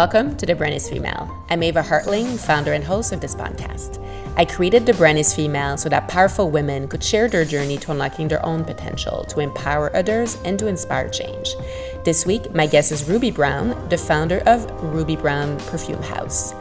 Welcome to The Brand is Female. I'm Eva Hartling, founder and host of this podcast. I created The Brand is Female so that powerful women could share their journey to unlocking their own potential, to empower others, and to inspire change. This week, my guest is Ruby Brown, the founder of Ruby Brown Perfume House.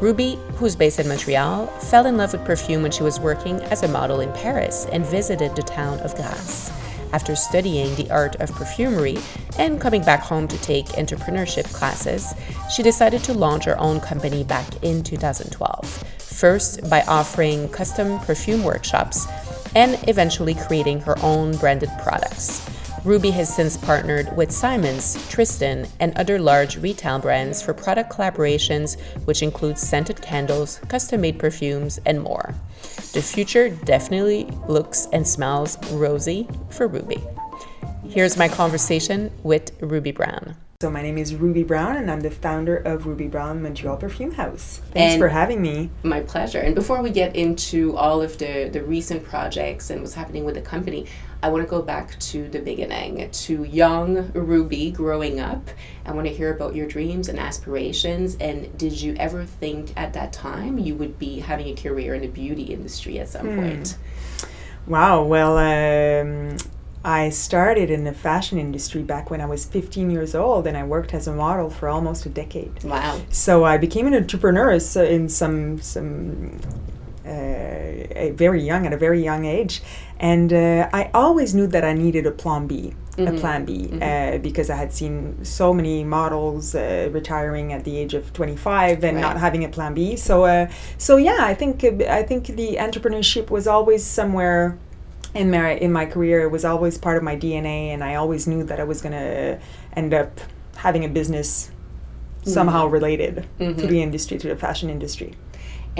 Ruby, who's based in Montreal, fell in love with perfume when she was working as a model in Paris and visited the town of Grasse. After studying the art of perfumery and coming back home to take entrepreneurship classes, she decided to launch her own company back in 2012. First, by offering custom perfume workshops and eventually creating her own branded products. Ruby has since partnered with Simons, Tristan, and other large retail brands for product collaborations, which include scented candles, custom made perfumes, and more. The future definitely looks and smells rosy for Ruby. Here's my conversation with Ruby Brown. So my name is Ruby Brown, and I'm the founder of Ruby Brown Montreal Perfume House. Thanks and for having me. My pleasure. And before we get into all of the the recent projects and what's happening with the company, I want to go back to the beginning, to young Ruby growing up. I want to hear about your dreams and aspirations. And did you ever think at that time you would be having a career in the beauty industry at some hmm. point? Wow. Well. Um, I started in the fashion industry back when I was 15 years old, and I worked as a model for almost a decade. Wow! So I became an entrepreneur in some some uh, very young at a very young age, and uh, I always knew that I needed a plan B. Mm-hmm. A plan B mm-hmm. uh, because I had seen so many models uh, retiring at the age of 25 and right. not having a plan B. So, uh, so yeah, I think I think the entrepreneurship was always somewhere in my in my career it was always part of my DNA and I always knew that I was going to end up having a business somehow mm-hmm. related mm-hmm. to the industry to the fashion industry.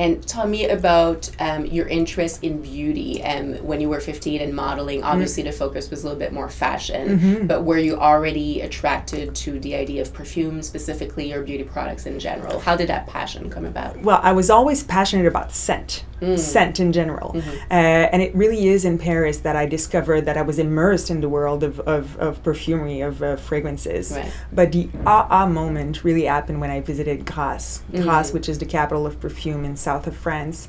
And tell me about um, your interest in beauty. Um, when you were 15 and modeling, mm-hmm. obviously mm-hmm. the focus was a little bit more fashion, mm-hmm. but were you already attracted to the idea of perfume specifically or beauty products in general? How did that passion come about? Well, I was always passionate about scent mm. scent in general. Mm-hmm. Uh, and it really is in Paris that I discovered that I was immersed in the world of, of, of perfumery, of uh, fragrances. Right. But the ah ah moment really happened when I visited Grasse, Grasse, mm-hmm. which is the capital of perfume in south of France.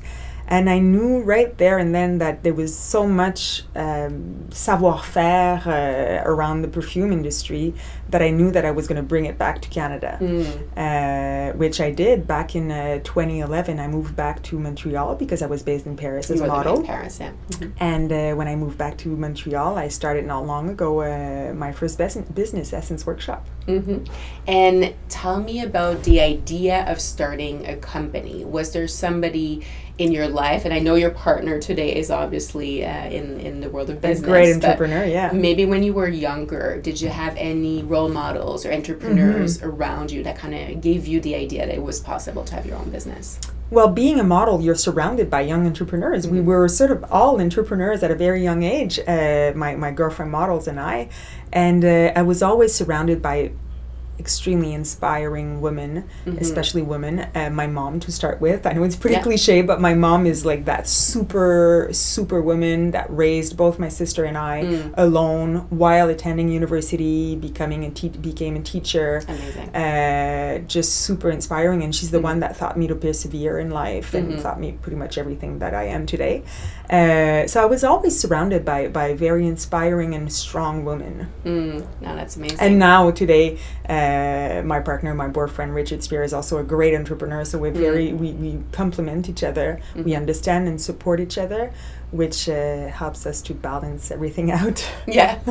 And I knew right there and then that there was so much um, savoir faire uh, around the perfume industry that I knew that I was going to bring it back to Canada, mm. uh, which I did back in uh, 2011. I moved back to Montreal because I was based in Paris as a model. Paris, yeah. Mm-hmm. And uh, when I moved back to Montreal, I started not long ago uh, my first business, Essence Workshop. Mm-hmm. And tell me about the idea of starting a company. Was there somebody in your life and i know your partner today is obviously uh, in in the world of business a great entrepreneur yeah maybe when you were younger did you have any role models or entrepreneurs mm-hmm. around you that kind of gave you the idea that it was possible to have your own business well, being a model, you're surrounded by young entrepreneurs. Mm-hmm. We were sort of all entrepreneurs at a very young age, uh, my, my girlfriend models and I. And uh, I was always surrounded by extremely inspiring women, mm-hmm. especially women. Uh, my mom to start with. I know it's pretty yeah. cliche, but my mom is like that super, super woman that raised both my sister and I mm. alone while attending university, becoming a te- became a teacher. Amazing. Uh, just super inspiring, and she's the mm-hmm. one that taught me to persevere in life and mm-hmm. taught me pretty much everything that I am today. Uh, so I was always surrounded by by very inspiring and strong women. Mm. No, that's amazing. And now today. Uh, uh, my partner, my boyfriend Richard Spear, is also a great entrepreneur. So we're very mm. we, we complement each other. Mm-hmm. We understand and support each other which uh, helps us to balance everything out. yeah,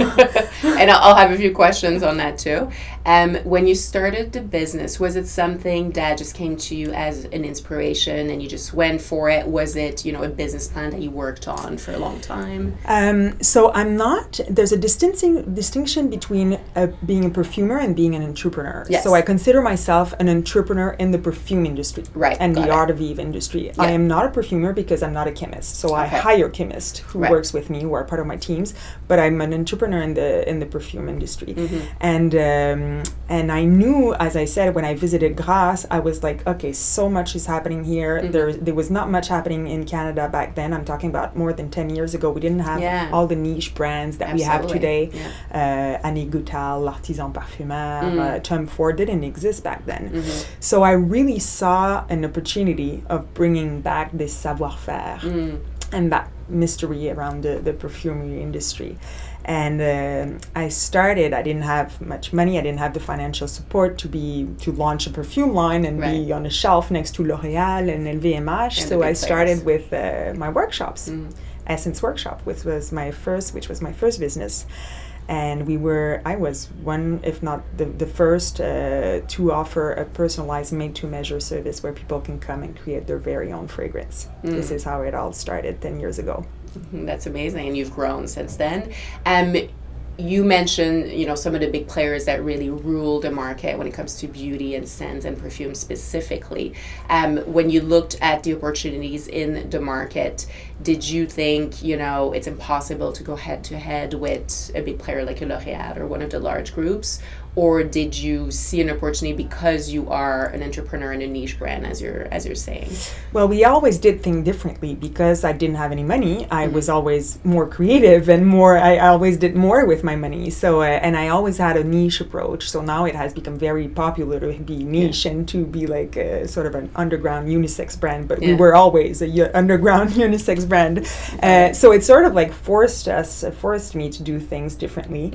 and I'll have a few questions on that too. Um, when you started the business, was it something that just came to you as an inspiration and you just went for it? Was it you know a business plan that you worked on for a long time? Um, so I'm not. There's a distancing, distinction between uh, being a perfumer and being an entrepreneur. Yes. So I consider myself an entrepreneur in the perfume industry, right? And the it. art of Eve industry. Yeah. I am not a perfumer because I'm not a chemist. So okay. I hire chemist who right. works with me, who are part of my teams. But I'm an entrepreneur in the in the perfume industry, mm-hmm. and um, and I knew, as I said, when I visited Grasse, I was like, okay, so much is happening here. Mm-hmm. There there was not much happening in Canada back then. I'm talking about more than ten years ago. We didn't have yeah. all the niche brands that Absolutely. we have today. Yeah. Uh, Annick Goutal, L'Artisan Parfumeur, mm. Uh, Tom Ford didn't exist back then. So I really saw an opportunity of bringing back this savoir-faire and that mystery around the, the perfumery industry. And uh, I started. I didn't have much money. I didn't have the financial support to be to launch a perfume line and Right. be on a shelf next to L'Oréal and LVMH. And so I started players. with uh, my workshops, Essence Workshop, which was my first, which was my first business. And we were, I was one, if not the, the first, uh, to offer a personalized made to measure service where people can come and create their very own fragrance. This is how it all started 10 years ago. Mm, That's amazing, and you've grown since then. Um, you mentioned, you know, some of the big players that really rule the market when it comes to beauty and scents and perfume specifically. Um, when you looked at the opportunities in the market, did you think, you know, it's impossible to go head to head with a big player like a L'Oréal or one of the large groups? Or did you see an opportunity because you are an entrepreneur in a niche brand, as you're as you're saying? Well, we always did things differently because I didn't have any money. I was always more creative and more. I always did more with my money. So, uh, and I always had a niche approach. So now it has become very popular to be niche and to be like a, sort of an underground unisex brand. But we were always a u- underground unisex brand. Uh, so it sort of like forced us, uh, forced me to do things differently.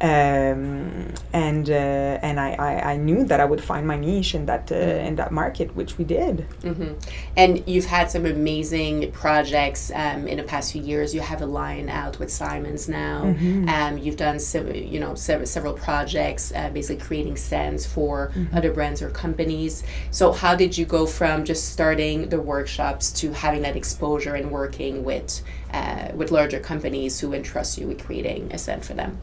Um, and uh, and I, I, I knew that I would find my niche in that uh, in that market, which we did. hmm And you've had some amazing projects um, in the past few years. You have a line out with Simons now. Mm-hmm. Um, you've done sev- you know sev- several projects, uh, basically creating scents for Mm-hmm. other brands or companies. So how did you go from just starting the workshops to having that exposure and working with uh, with larger companies who entrust you with creating a scent for them?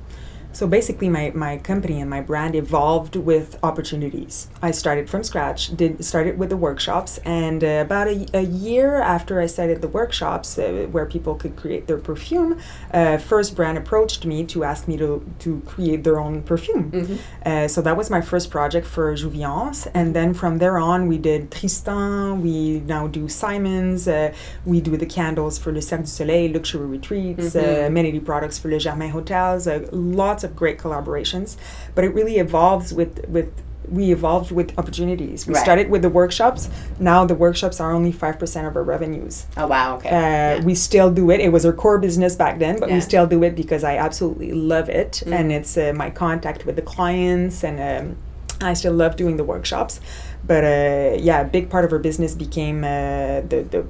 So basically, my, my company and my brand evolved with opportunities. I started from scratch, did started with the workshops, and uh, about a, a year after I started the workshops, uh, where people could create their perfume, uh, First Brand approached me to ask me to, to create their own perfume. Uh, so that was my first project for Jouviance, and then from there on, we did Tristan. We now do Simons. Uh, we do the candles for Le Cirque du Soleil, luxury retreats, uh, amenity products for Le Germain hotels. Uh, lots of great collaborations, but it really evolves with with. We evolved with opportunities. We Right. started with the workshops. Now the workshops are only five percent of our revenues. Oh wow, okay. Uh, Yeah. We still do it. It was our core business back then, but Yeah. we still do it because I absolutely love it, Mm. and it's uh, my contact with the clients, and um, I still love doing the workshops. But uh, yeah, a big part of our business became uh, the the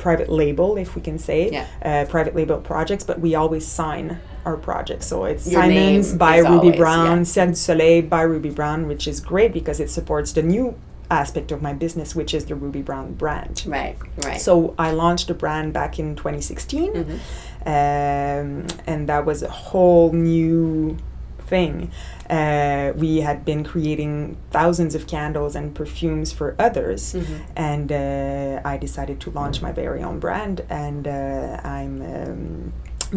private label, if we can say, Yeah. uh, private label projects. But we always sign our projects, so it's Your Simons by Ruby always, Brown, yeah. Du Soleil by Ruby Brown, which is great because it supports the new aspect of my business, which is the Ruby Brown brand. right, right. So I launched the brand back in 2016, Mm-hmm. um, and that was a whole new thing. Uh, we had been creating thousands of candles and perfumes for others, Mm-hmm. and uh, I decided to launch my very own brand, and uh, I'm. Um,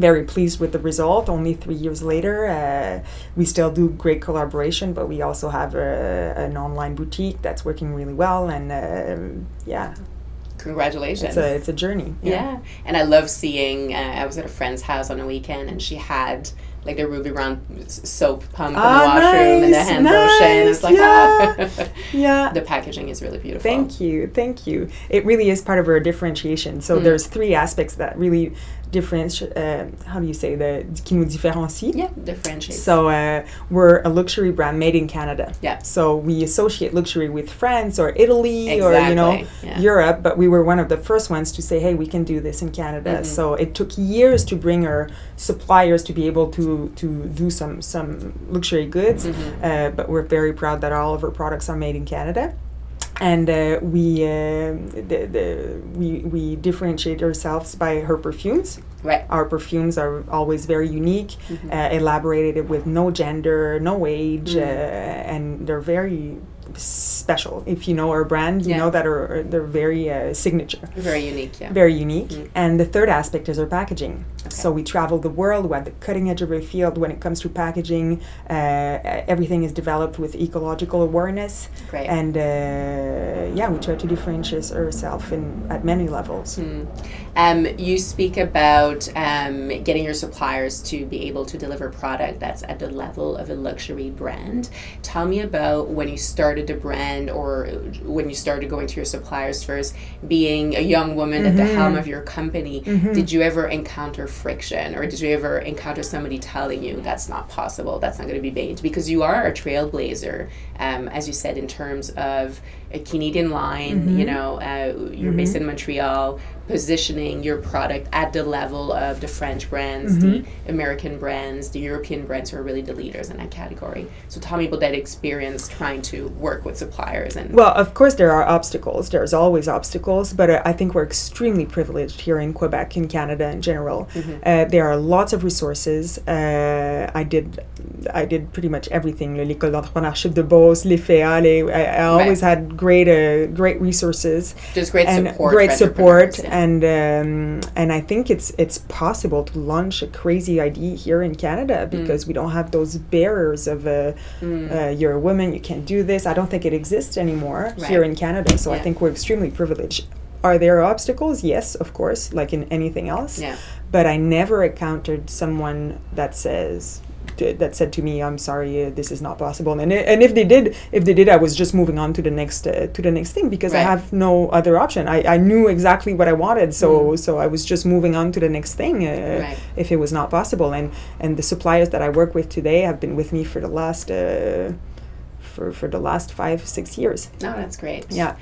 very pleased with the result. Only three years later, uh, we still do great collaboration, but we also have a, an online boutique that's working really well. And um yeah, Congratulations. it's a it's a journey. Yeah. and I love seeing. Uh, I was at a friend's house on a weekend, and she had like the Ruby Brown soap pump in Ah, the washroom and the nice, hand lotion. It's nice, like yeah. ah. Yeah. the packaging is really beautiful. Thank you, thank you. It really is part of our differentiation. So Mm. there's three aspects that really differentiate. Uh, how do you say the qui nous différencie? Yeah, differentiates. So uh, we're a luxury brand made in Canada. Yeah. So we associate luxury with France or Italy or you know yeah. Europe, but we were one of the first ones to say, hey, we can do this in Canada. Mm-hmm. So it took years to bring our suppliers to be able to to do some some luxury goods, Mm-hmm. uh, but we're very proud that all of our products are made in Canada. And uh, we uh, the, the we we differentiate ourselves by her perfumes. right. Our perfumes are always very unique, Mm-hmm. uh, elaborated with no gender, no age, Mm. uh, and they're very special. If you know our brand, you Yeah. know that are they're very uh, signature, Very unique, yeah. very unique. Mm. And the third aspect is our packaging. So we travel the world. We're at the cutting edge of our field when it comes to packaging. Uh, everything is developed with ecological awareness, Great. and uh, yeah, we try to differentiate ourselves in at many levels. Mm. Um, you speak about um, getting your suppliers to be able to deliver product that's at the level of a luxury brand. Tell me about when you started the brand or when you started going to your suppliers first, being a young woman at the helm of your company. Did you ever encounter friction or did you ever encounter somebody telling you that's not possible, that's not going to be made? Because you are a trailblazer, um, as you said, in terms of a Canadian line, you know, uh, you're based in Montreal, positioning your product at the level of the French brands, the American brands, the European brands who are really the leaders in that category. So tell me about that experience trying to work with suppliers and Well, of course, there are obstacles. There's always obstacles, but uh, I think we're extremely privileged here in Quebec, in Canada in general. Uh, there are lots of resources. Uh, I did, I did pretty much everything. Le- L'école d'entrepreneurship de Beauce, l'IFEA, les, I, I always had great, uh, great resources. Just great and support. great support yeah. and um, and I think it's it's possible to launch a crazy idea here in Canada because we don't have those barriers of uh, uh, you're a woman you can't do this. I don't think it exists anymore here in Canada so I think we're extremely privileged. Are there obstacles? Yes of course like in anything else. Yeah. but I never encountered someone that says that said to me, "I'm sorry, uh, this is not possible." And and if they did, if they did, I was just moving on to the next uh, to the next thing because I have no other option. I, I knew exactly what I wanted, so so I was just moving on to the next thing uh, Mm. Right. if it was not possible. And and the suppliers that I work with today have been with me for the last. Uh, for, for the last five six years No, that's great. yeah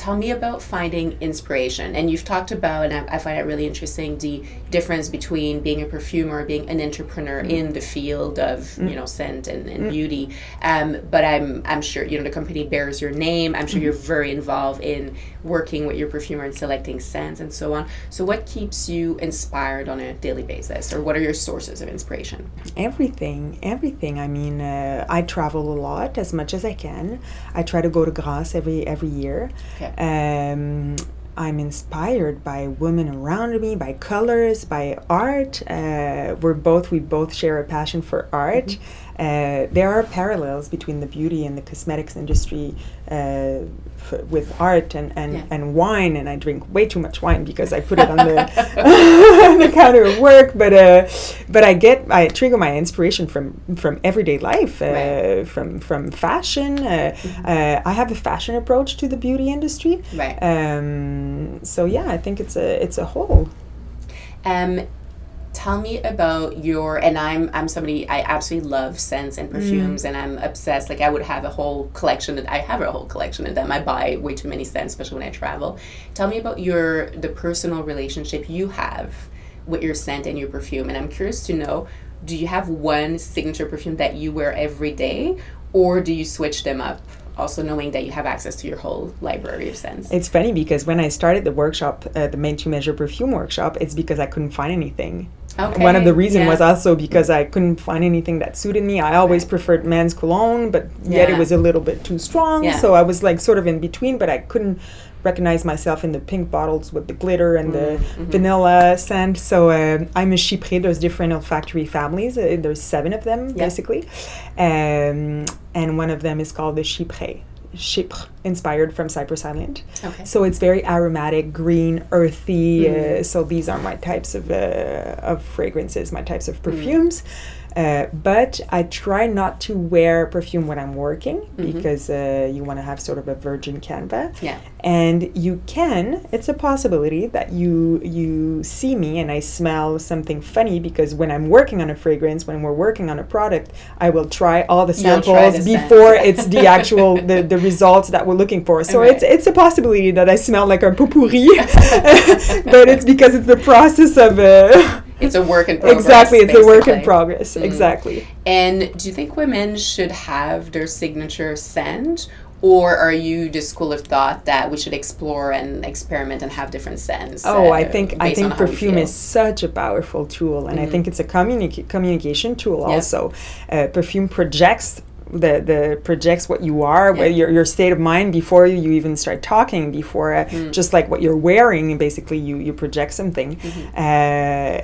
Tell me about finding inspiration. And you've talked about, and I, I find it really interesting, the difference between being a perfumer, being an entrepreneur in the field of, you know, scent and, and beauty. Um, but I'm, I'm sure, you know, the company bears your name. I'm sure you're very involved in working with your perfumer and selecting scents and so on. So what keeps you inspired on a daily basis? Or what are your sources of inspiration? Everything, everything. I mean, uh, I travel a lot as much as I can. I try to go to Grasse every every year. Okay. Um, I'm inspired by women around me, by colors, by art. Uh, we're both we both share a passion for art. Uh, there are parallels between the beauty and the cosmetics industry uh, f- with art and, and, Yeah. and wine. And I drink way too much wine because I put it on the on the counter at work. But uh, but I get I trigger my inspiration from from everyday life, uh, Right. from from fashion. Uh, uh, I have a fashion approach to the beauty industry. Right. Um, so yeah, I think it's a it's a whole. Um, tell me about your and I'm I'm somebody I absolutely love scents and perfumes and I'm obsessed. Like I would have a whole collection. Of, I have a whole collection of them. I buy way too many scents, especially when I travel. Tell me about your the personal relationship you have with your scent and your perfume. And I'm curious to know, do you have one signature perfume that you wear every day, or do you switch them up? Also knowing that you have access to your whole library of scents. It's funny because when I started the workshop, uh, the Made to Measure perfume workshop, it's because I couldn't find anything. Okay. One of the reasons yeah. was also because I couldn't find anything that suited me. I always Right. preferred men's cologne, but yet it was a little bit too strong. Yeah. So I was like sort of in between, but I couldn't recognize myself in the pink bottles with the glitter and the Mm-hmm. vanilla scent. So um I'm a Chypre. There's different olfactory families. Uh, there's seven of them Yeah. basically, um, and one of them is called the Chypre. Chypre, inspired from Cyprus Island. Okay. So it's very aromatic, green, earthy. Mm. Uh, so these are my types of uh, of fragrances, my types Mm. of perfumes. Uh, but I try not to wear perfume when I'm working Mhm. because uh, you want to have sort of a virgin canvas. Yeah. And you can. It's a possibility that you you see me and I smell something funny because when I'm working on a fragrance, when we're working on a product, I will try all the samples the before it's the actual the, the results that we're looking for. So Right. it's it's a possibility that I smell like a potpourri, but it's because it's the process of uh, It's a work in progress. exactly it's a work in progress Mm. exactly. And do you think women should have their signature scent? Or are you the school of thought that we should explore and experiment and have different scents? Oh, uh, I think I think on how we perfume is such a powerful tool, and I think it's a communica- communication tool Yeah. also. Uh, perfume projects the the projects what you are, yeah. your your state of mind before you even start talking, before uh, mm. just like what you're wearing, basically you you project something. Mm-hmm. Uh,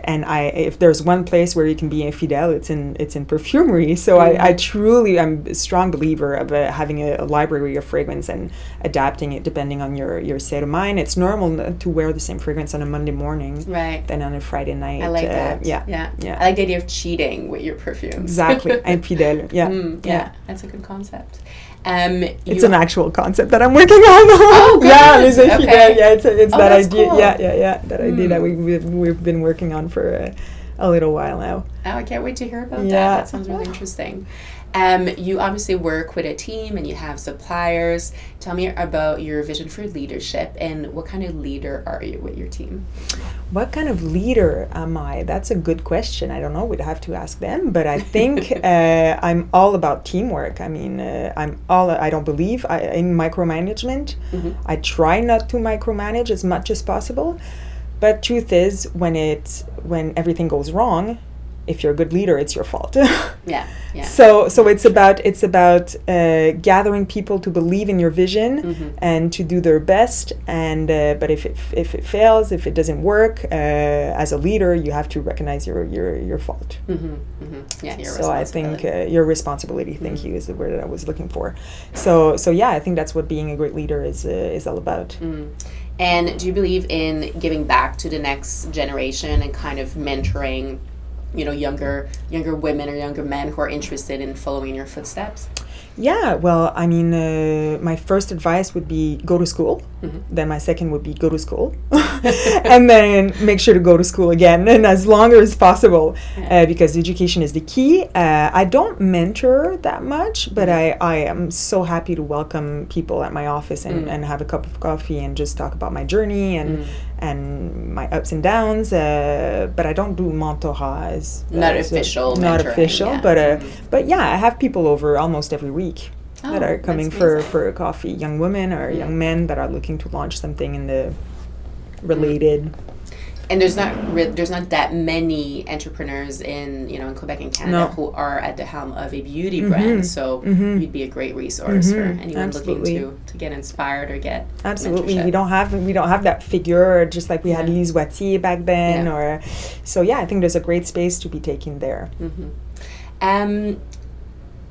and I, if there's one place where you can be infidel, it's in it's in perfumery. So mm-hmm. I, I truly I'm a strong believer of uh, having a, a, library of fragrance and adapting it depending on your your state of mind. It's normal to wear the same fragrance on a Monday morning, right? Than on a Friday night. I like uh, that. Yeah, yeah, yeah. I like the idea of cheating with your perfume. Exactly, infidel. Yeah. Mm, yeah, yeah, that's a good concept. Um, it's an actual concept that I'm working on. Oh, yeah, les okay. Yeah, it's, it's oh, that idea. Cool. Yeah, yeah, yeah. That mm. idea that we we've, we've been working on for uh, a little while now. Oh, I can't wait to hear about yeah. that. That sounds really interesting. Um, you obviously work with a team and you have suppliers. Tell me about your vision for leadership and what kind of leader are you with your team? What kind of leader am I? That's a good question. I don't know. We'd have to ask them. But I think uh, I'm all about teamwork. I mean, uh, I'm all. I don't believe I, in micromanagement. Mm-hmm. I try not to micromanage as much as possible. But truth is, when it when everything goes wrong, if you're a good leader, it's your fault. yeah, yeah. So, so it's about it's about uh, gathering people to believe in your vision mm-hmm. and to do their best. And uh, but if it if it fails, if it doesn't work, uh, as a leader, you have to recognize your your your fault. Mm-hmm. Mm-hmm. Yeah, so I think uh, your responsibility. Thank mm-hmm. you is the word that I was looking for. So so yeah, I think that's what being a great leader is uh, is all about. Mm. And do you believe in giving back to the next generation and kind of mentoring? You know younger younger women or younger men who are interested in following your footsteps? Yeah well i mean uh, my first advice would be go to school mm-hmm. then my second would be go to school and then make sure to go to school again and as long as possible yeah. uh, because education is the key uh, i don't mentor that much but mm-hmm. I, I am so happy to welcome people at my office and, mm. and have a cup of coffee and just talk about my journey and mm and my ups and downs. Uh, but I don't do mentorat as not official, not official. Yeah. But uh, mm-hmm. but yeah, I have people over almost every week. Oh, that are coming for, for a coffee, young women or mm. young men that are looking to launch something in the related and there's not re- there's not that many entrepreneurs in you know in Quebec and Canada no. who are at the helm of a beauty mm-hmm. brand. So mm-hmm. you'd be a great resource mm-hmm. for anyone Absolutely. looking to, to get inspired or get Absolutely. Mentorship. We don't have we don't have that figure just like we had Lise Wattier back then yeah. or so yeah, I think there's a great space to be taken there. Mm-hmm. Um,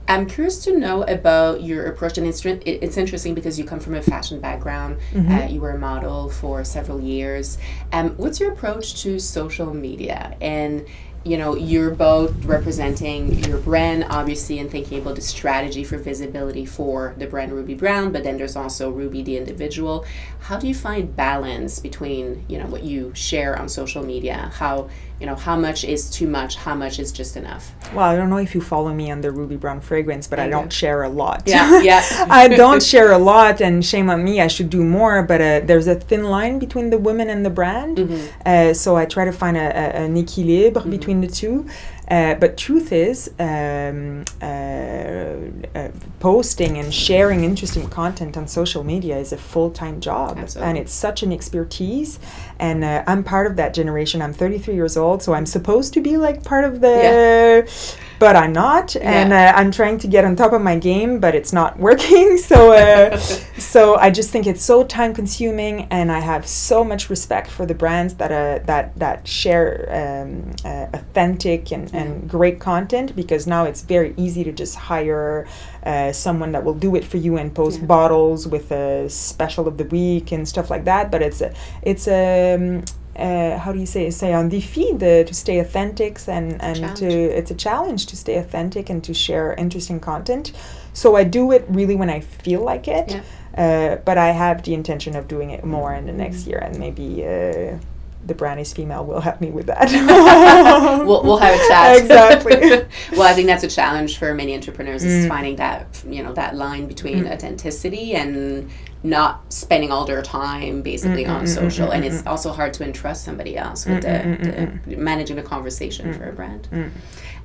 I'm curious to know about your approach, and it's, it's interesting because you come from a fashion background. Mm-hmm. Uh, you were a model for several years. Um, what's your approach to social media? And you know, you're both representing your brand, obviously, and thinking about the strategy for visibility for the brand Ruby Brown, but then there's also Ruby the individual. How do you find balance between, you know, what you share on social media? How you know how much is too much how much is just enough. Well i don't know if you follow me on the ruby brown fragrance but i don't share a lot. Yeah yeah. I don't share a lot and shame on me i should do more but uh, there's a thin line between the women and the brand. Mm-hmm. uh, so i try to find a, a, an equilibre mm-hmm. between the two uh, but truth is, um, uh, uh, posting and sharing interesting content on social media is a full time job, Absolutely. and it's such an expertise. And uh, I'm part of that generation. I'm 33 years old, so I'm supposed to be like part of the. Yeah but I'm not, and uh, I'm trying to get on top of my game, but it's not working. so, uh, so I just think it's so time consuming, and I have so much respect for the brands that uh, that that share um, uh, authentic and, mm. and great content because now it's very easy to just hire uh, someone that will do it for you and post yeah. bottles with a special of the week and stuff like that. But it's a, it's a um, uh, how do you say say on the, to stay authentic and and to it's a challenge to stay authentic and to share interesting content so i do it really when i feel like it yeah. uh, but i have the intention of doing it more in the next mm-hmm. year and maybe uh, the brand is female will help me with that. we'll, we'll have a chat. Exactly. well, I think that's a challenge for many entrepreneurs mm. is finding that you know that line between mm. authenticity and not spending all their time basically mm-hmm, on social. mm-hmm, and it's also hard to entrust somebody else with the, the, managing the conversation for a brand.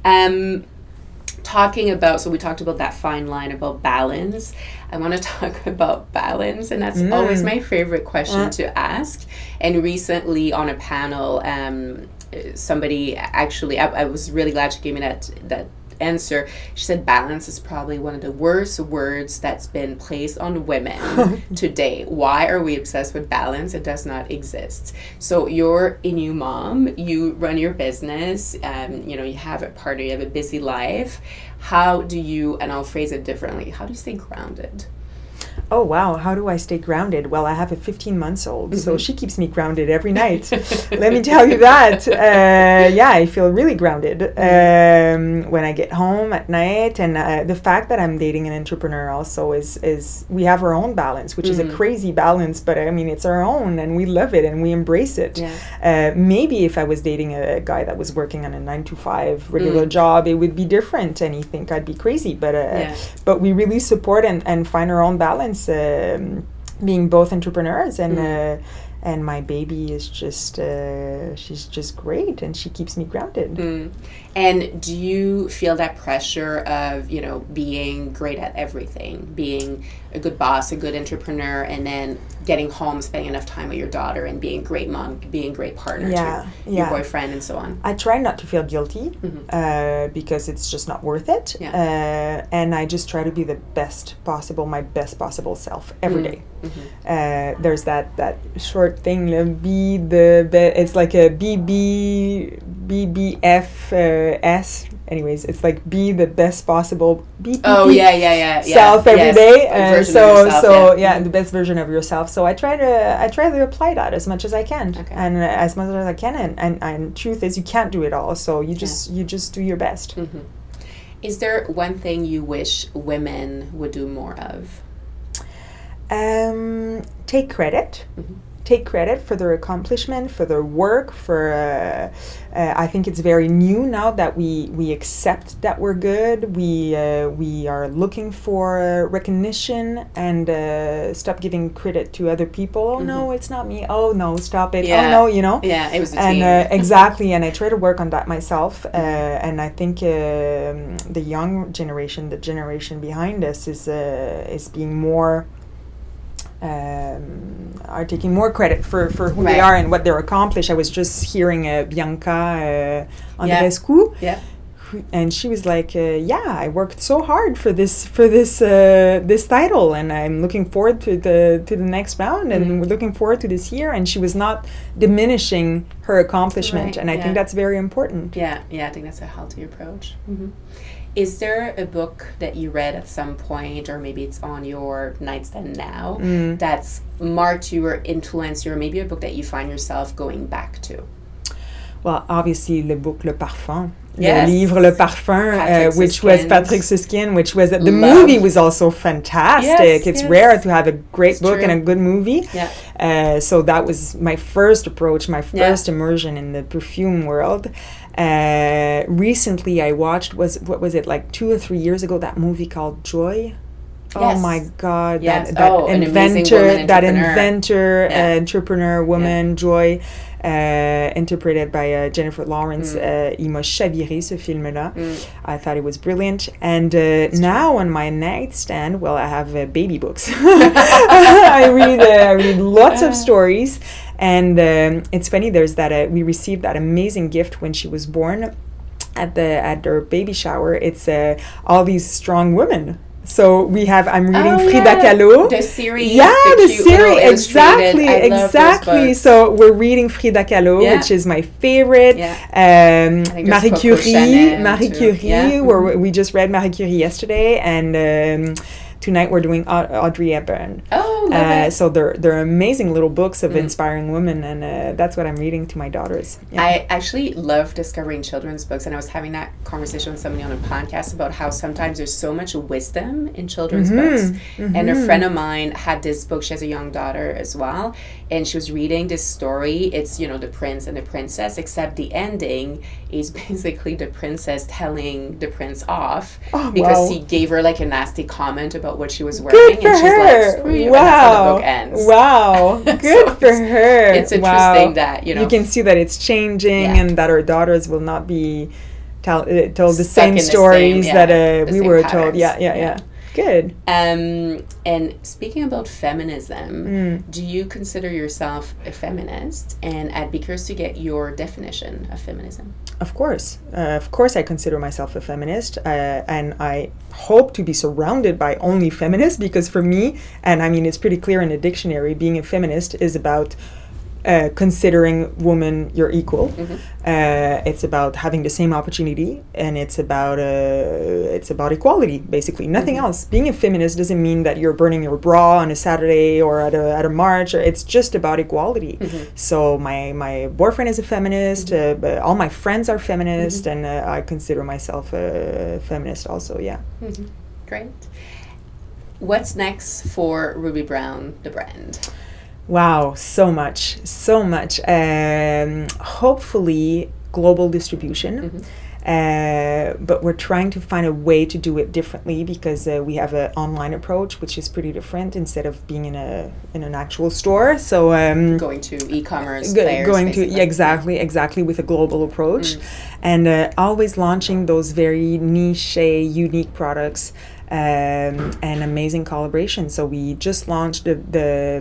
um, talking about so we talked about that fine line about balance. I want to talk about balance and that's mm. always my favorite question uh. to ask. And recently on a panel um, somebody actually I, I was really glad she gave me that that answer. She said balance is probably one of the worst words that's been placed on women today. Why are we obsessed with balance? It does not exist. So you're a new mom. You run your business. Um, you know you have a partner. You have a busy life. How do you? And I'll phrase it differently. How do you stay grounded? Oh wow how do i stay grounded well i have a 15 months old mm-hmm. so she keeps me grounded every night let me tell you that uh, yeah i feel really grounded mm-hmm. um, when i get home at night and uh, the fact that i'm dating an entrepreneur also is is we have our own balance which mm-hmm. is a mm-hmm. crazy balance but i mean it's our own and we love it and we embrace it yeah. uh, maybe if i was dating a, guy that was working on a nine to five regular mm. job it would be different and he think i'd be crazy but uh, yeah. but we really support and, and find our own balance um, being both entrepreneurs and mm. uh, and my baby is just uh, she's just great and she keeps me grounded mm. And do you feel that pressure of you know being great at everything being a good boss a good entrepreneur and then getting home spending enough time with your daughter and being a great mom being a great partner yeah, to yeah. your boyfriend and so on i try not to feel guilty mm-hmm. uh, because it's just not worth it yeah. uh, and i just try to be the best possible my best possible self every mm-hmm. day. Mm-hmm. Uh, there's that that short thing be the, the it's like a bb bbf s anyways it's like be the best possible BPP oh yeah yeah yeah, self every yes. day. Uh, so yourself, so yeah. yeah. the best version of yourself so i try to i try to apply that as much as i can okay. and uh, as much as i can and, and and truth is you can't do it all so you just yeah. you just do your best mm-hmm. is there one thing you wish women would do more of um, take credit. Mm-hmm. Take credit for their accomplishment, for their work. For uh, uh, I think it's very new now that we we accept that we're good. We uh, we are looking for recognition and uh, stop giving credit to other people. Oh mm-hmm. no, it's not me. Oh no, stop it. Oh, yeah. Oh no, you know. Yeah, it was. and uh, exactly, and I try to work on that myself. Uh, and I think um, the young generation, the generation behind us, is is being more um, are taking more credit for, for who right. they are and what they're accomplished. I was just hearing uh, Bianca uh, Andreescu. Yeah. yeah. And she was like, uh, "Yeah, I worked so hard for this for this uh, this title, and I'm looking forward to the to the next round, and mm-hmm. we're looking forward to this year." And she was not diminishing her accomplishment, right. and I yeah. think that's very important. Yeah, yeah, I think that's a healthy approach. Mm-hmm. Is there a book that you read at some point, or maybe it's on your nightstand now, mm. that's marked you or influenced you, or maybe a book that you find yourself going back to? Well, obviously, the book Le Parfum. Yes. Le livre Le Parfum, uh, which was Patrick Süskind, which was the Love. movie was also fantastic. Yes, it's yes. rare to have a great it's book true. and a good movie. Yeah. Uh, so that was my first approach, my first yeah. immersion in the perfume world. Uh, recently, I watched was what was it like two or three years ago? That movie called Joy. Oh yes. Oh my God! Yes. That that oh, inventor, that inventor, yeah. uh, entrepreneur woman, yeah. Joy uh, interpreted by uh, Jennifer Lawrence. Mm. Uh, il m'a chaviré ce film-là. Mm. I thought it was brilliant. And uh, now true. on my nightstand, well, I have uh, baby books. I read I read lots of stories, and um, it's funny. There's that we received that amazing gift when she was born at the at her baby shower. It's all these strong women so we have. I'm reading oh, Frida yeah. Kahlo. The series. Yeah, the, the series. Exactly, exactly. So we're reading Frida Kahlo, yeah. which is my favorite. Yeah. Um, Marie Curie. Marie Curie. Yeah. Where mm-hmm. we just read Marie Curie yesterday, and. Um, tonight we're doing Audrey Hepburn. Oh, uh, so they're they're amazing little books of mm. inspiring women, and uh, that's what I'm reading to my daughters. Yeah. I actually love discovering children's books, and I was having that conversation with somebody on a podcast about how sometimes there's so much wisdom in children's mm-hmm. books. Mm-hmm. And a mm-hmm. friend of mine had this book. She has a young daughter as well, and she was reading this story. It's you know the prince and the princess, except the ending is basically the princess telling the prince off oh, because he gave her like a nasty comment about what she was wearing, and she's her. like, "Screw you!" Wow. And that's how the book ends. Wow, good so for her. It's interesting wow. that you know you can see that it's changing yeah. and that her daughters will not be tell uh, told the same stories the same, yeah, that uh, we were patterns. told. Yeah, yeah, yeah. Good. Um, and speaking about feminism, mm. do you consider yourself a feminist? And I'd be curious to get your definition of feminism. Of course. Uh, of course, I consider myself a feminist. Uh, and I hope to be surrounded by only feminists because for me, and I mean, it's pretty clear in the dictionary, being a feminist is about uh, considering women your equal. Mm-hmm. Uh, it's about having the same opportunity, and it's about uh, it's about equality, basically. Nothing mm-hmm. else. Being a feminist doesn't mean that you're burning your bra on a Saturday or at a at a march. It's just about equality. Mm-hmm. So my my boyfriend is a feminist. Mm-hmm. Uh, all my friends are feminist, mm-hmm. and uh, I consider myself a feminist also. Yeah. Mm-hmm. Great. What's next for Ruby Brown, the brand? Wow, so much, so much. Um, hopefully, global distribution. Mm-hmm. Uh, but we're trying to find a way to do it differently because uh, we have an online approach, which is pretty different instead of being in a in an actual store. So um, going to e-commerce, go, going basically. to yeah, exactly, exactly with a global approach, mm. and uh, always launching those very niche, unique products um, and amazing collaboration. So we just launched the, the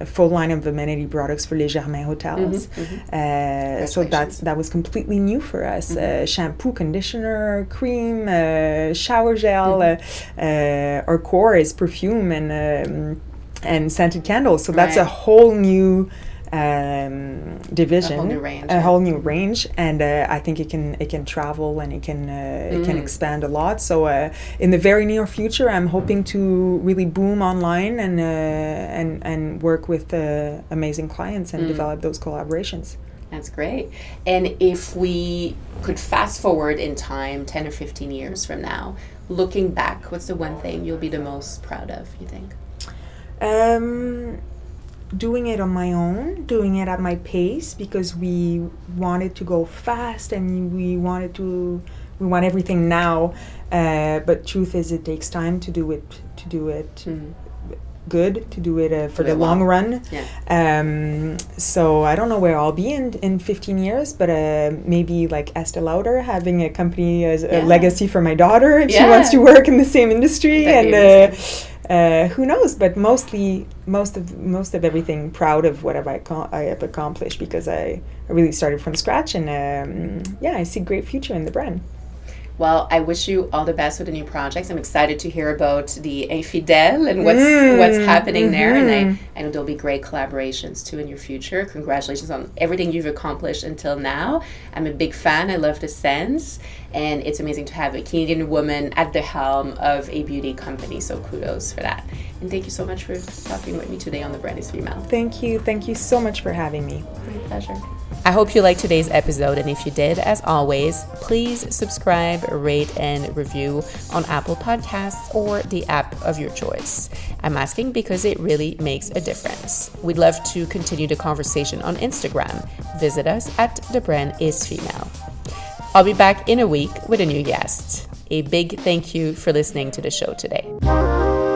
um, full line of amenity products for Les Germains hotels. Mm-hmm, mm-hmm. Uh, so that's that was completely new for us. Mm-hmm. Uh, shampoo, conditioner, cream, uh, shower gel. Mm-hmm. Uh, uh, our core is perfume and um, and scented candles. So that's right. a whole new um, division, a whole new range, a whole new range, and uh, I think it can it can travel and it can uh, mm. it can mm. expand a lot. So uh, in the very near future, I'm hoping to really boom online and uh, and and work with uh, amazing clients and mm. develop those collaborations. That's great. And if we could fast forward in time, ten or fifteen years from now, looking back, what's the one thing you'll be the most proud of? You think? Um, doing it on my own, doing it at my pace because we wanted to go fast and we wanted to we want everything now. Uh, but truth is, it takes time to do it to do it mm. good to do it uh, for the long well. run. Yeah. Um, so I don't know where I'll be in in 15 years, but uh, maybe like Estee Lauder having a company as yeah. a legacy for my daughter if yeah. she wants to work in the same industry That'd and uh, who knows? But mostly, most of most of everything, proud of what have I, I have accomplished because I, I really started from scratch, and um, yeah, I see great future in the brand. Well, I wish you all the best with the new projects. I'm excited to hear about the Infidèle and what's mm, what's happening mm-hmm. there. And I, mm-hmm. I know there'll be great collaborations too in your future. Congratulations on everything you've accomplished until now. I'm a big fan. I love the scents. And it's amazing to have a Canadian woman at the helm of a beauty company. So kudos for that. And thank you so much for talking with me today on The Brand is Female. Thank you. Thank you so much for having me. My pleasure. I hope you liked today's episode, and if you did, as always, please subscribe, rate, and review on Apple Podcasts or the app of your choice. I'm asking because it really makes a difference. We'd love to continue the conversation on Instagram. Visit us at The Brand is Female. I'll be back in a week with a new guest. A big thank you for listening to the show today.